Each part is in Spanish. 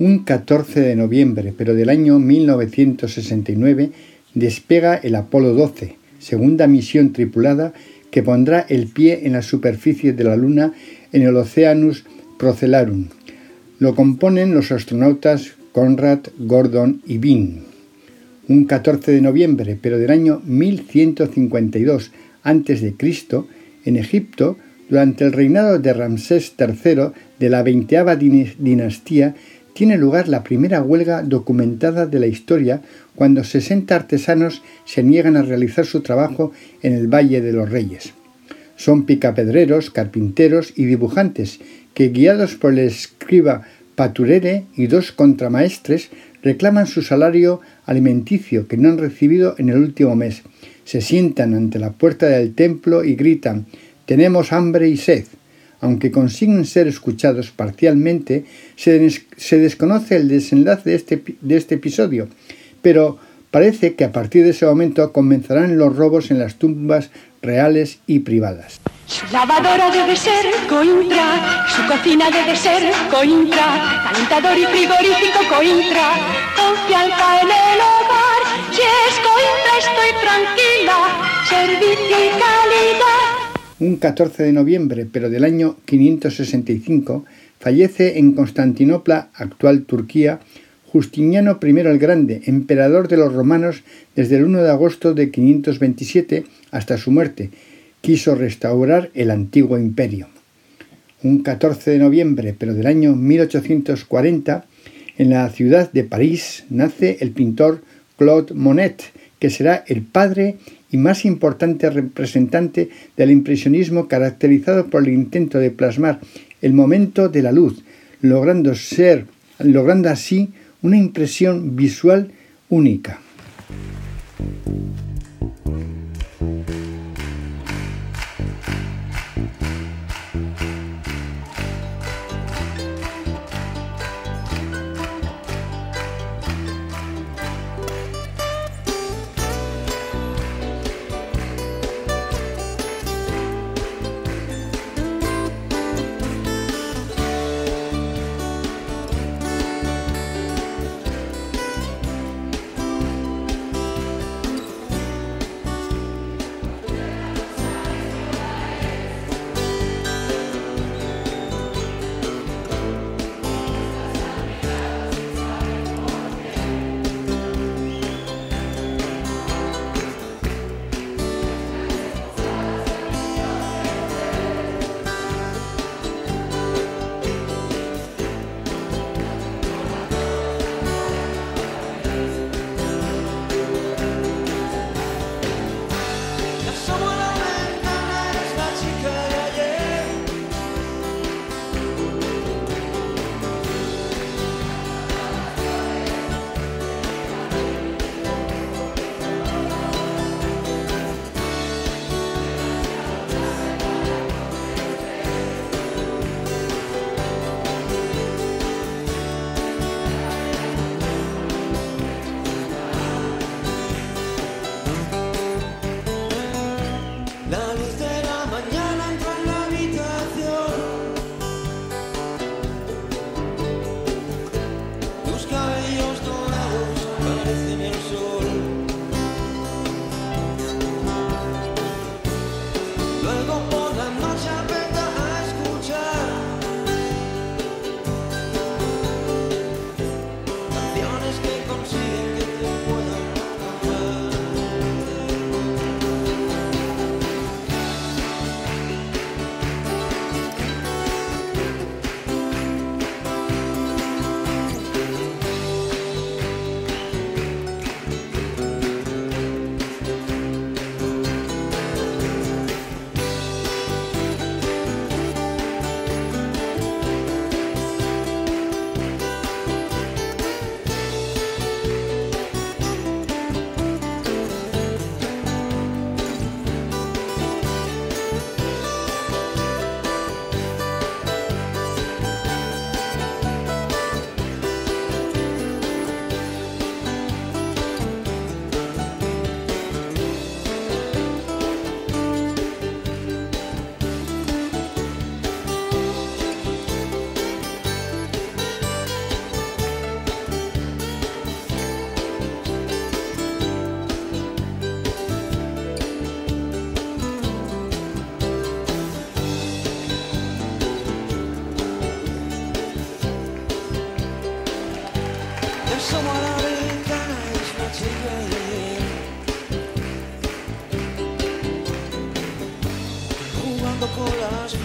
Un 14 de noviembre, pero del año 1969, despega el Apolo 12, segunda misión tripulada que pondrá el pie en la superficie de la Luna en el Oceanus Procellarum. Lo componen los astronautas Conrad, Gordon y Bean. Un 14 de noviembre, pero del año 1152 a.C., en Egipto, durante el reinado de Ramsés III de la veinteava dinastía, tiene lugar la primera huelga documentada de la historia cuando 60 artesanos se niegan a realizar su trabajo en el Valle de los Reyes. Son picapedreros, carpinteros y dibujantes que, guiados por el escriba Paturere y dos contramaestres, reclaman su salario alimenticio que no han recibido en el último mes. Se sientan ante la puerta del templo y gritan Tenemos hambre y sed aunque consiguen ser escuchados parcialmente, se, desconoce el desenlace de este, de este episodio, pero parece que a partir de ese momento comenzarán los robos en las tumbas reales y privadas. Su lavadora debe ser Cointra, su cocina debe ser Cointra, calentador y frigorífico Cointra, un 14 de noviembre, pero del año 565, fallece en Constantinopla, actual Turquía, Justiniano I el Grande, emperador de los romanos desde el 1 de agosto de 527 hasta su muerte. Quiso restaurar el antiguo imperio. Un 14 de noviembre, pero del año 1840, en la ciudad de París nace el pintor Claude Monet, que será el padre y más importante representante del impresionismo caracterizado por el intento de plasmar el momento de la luz, logrando ser, logrando así una impresión visual única.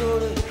go to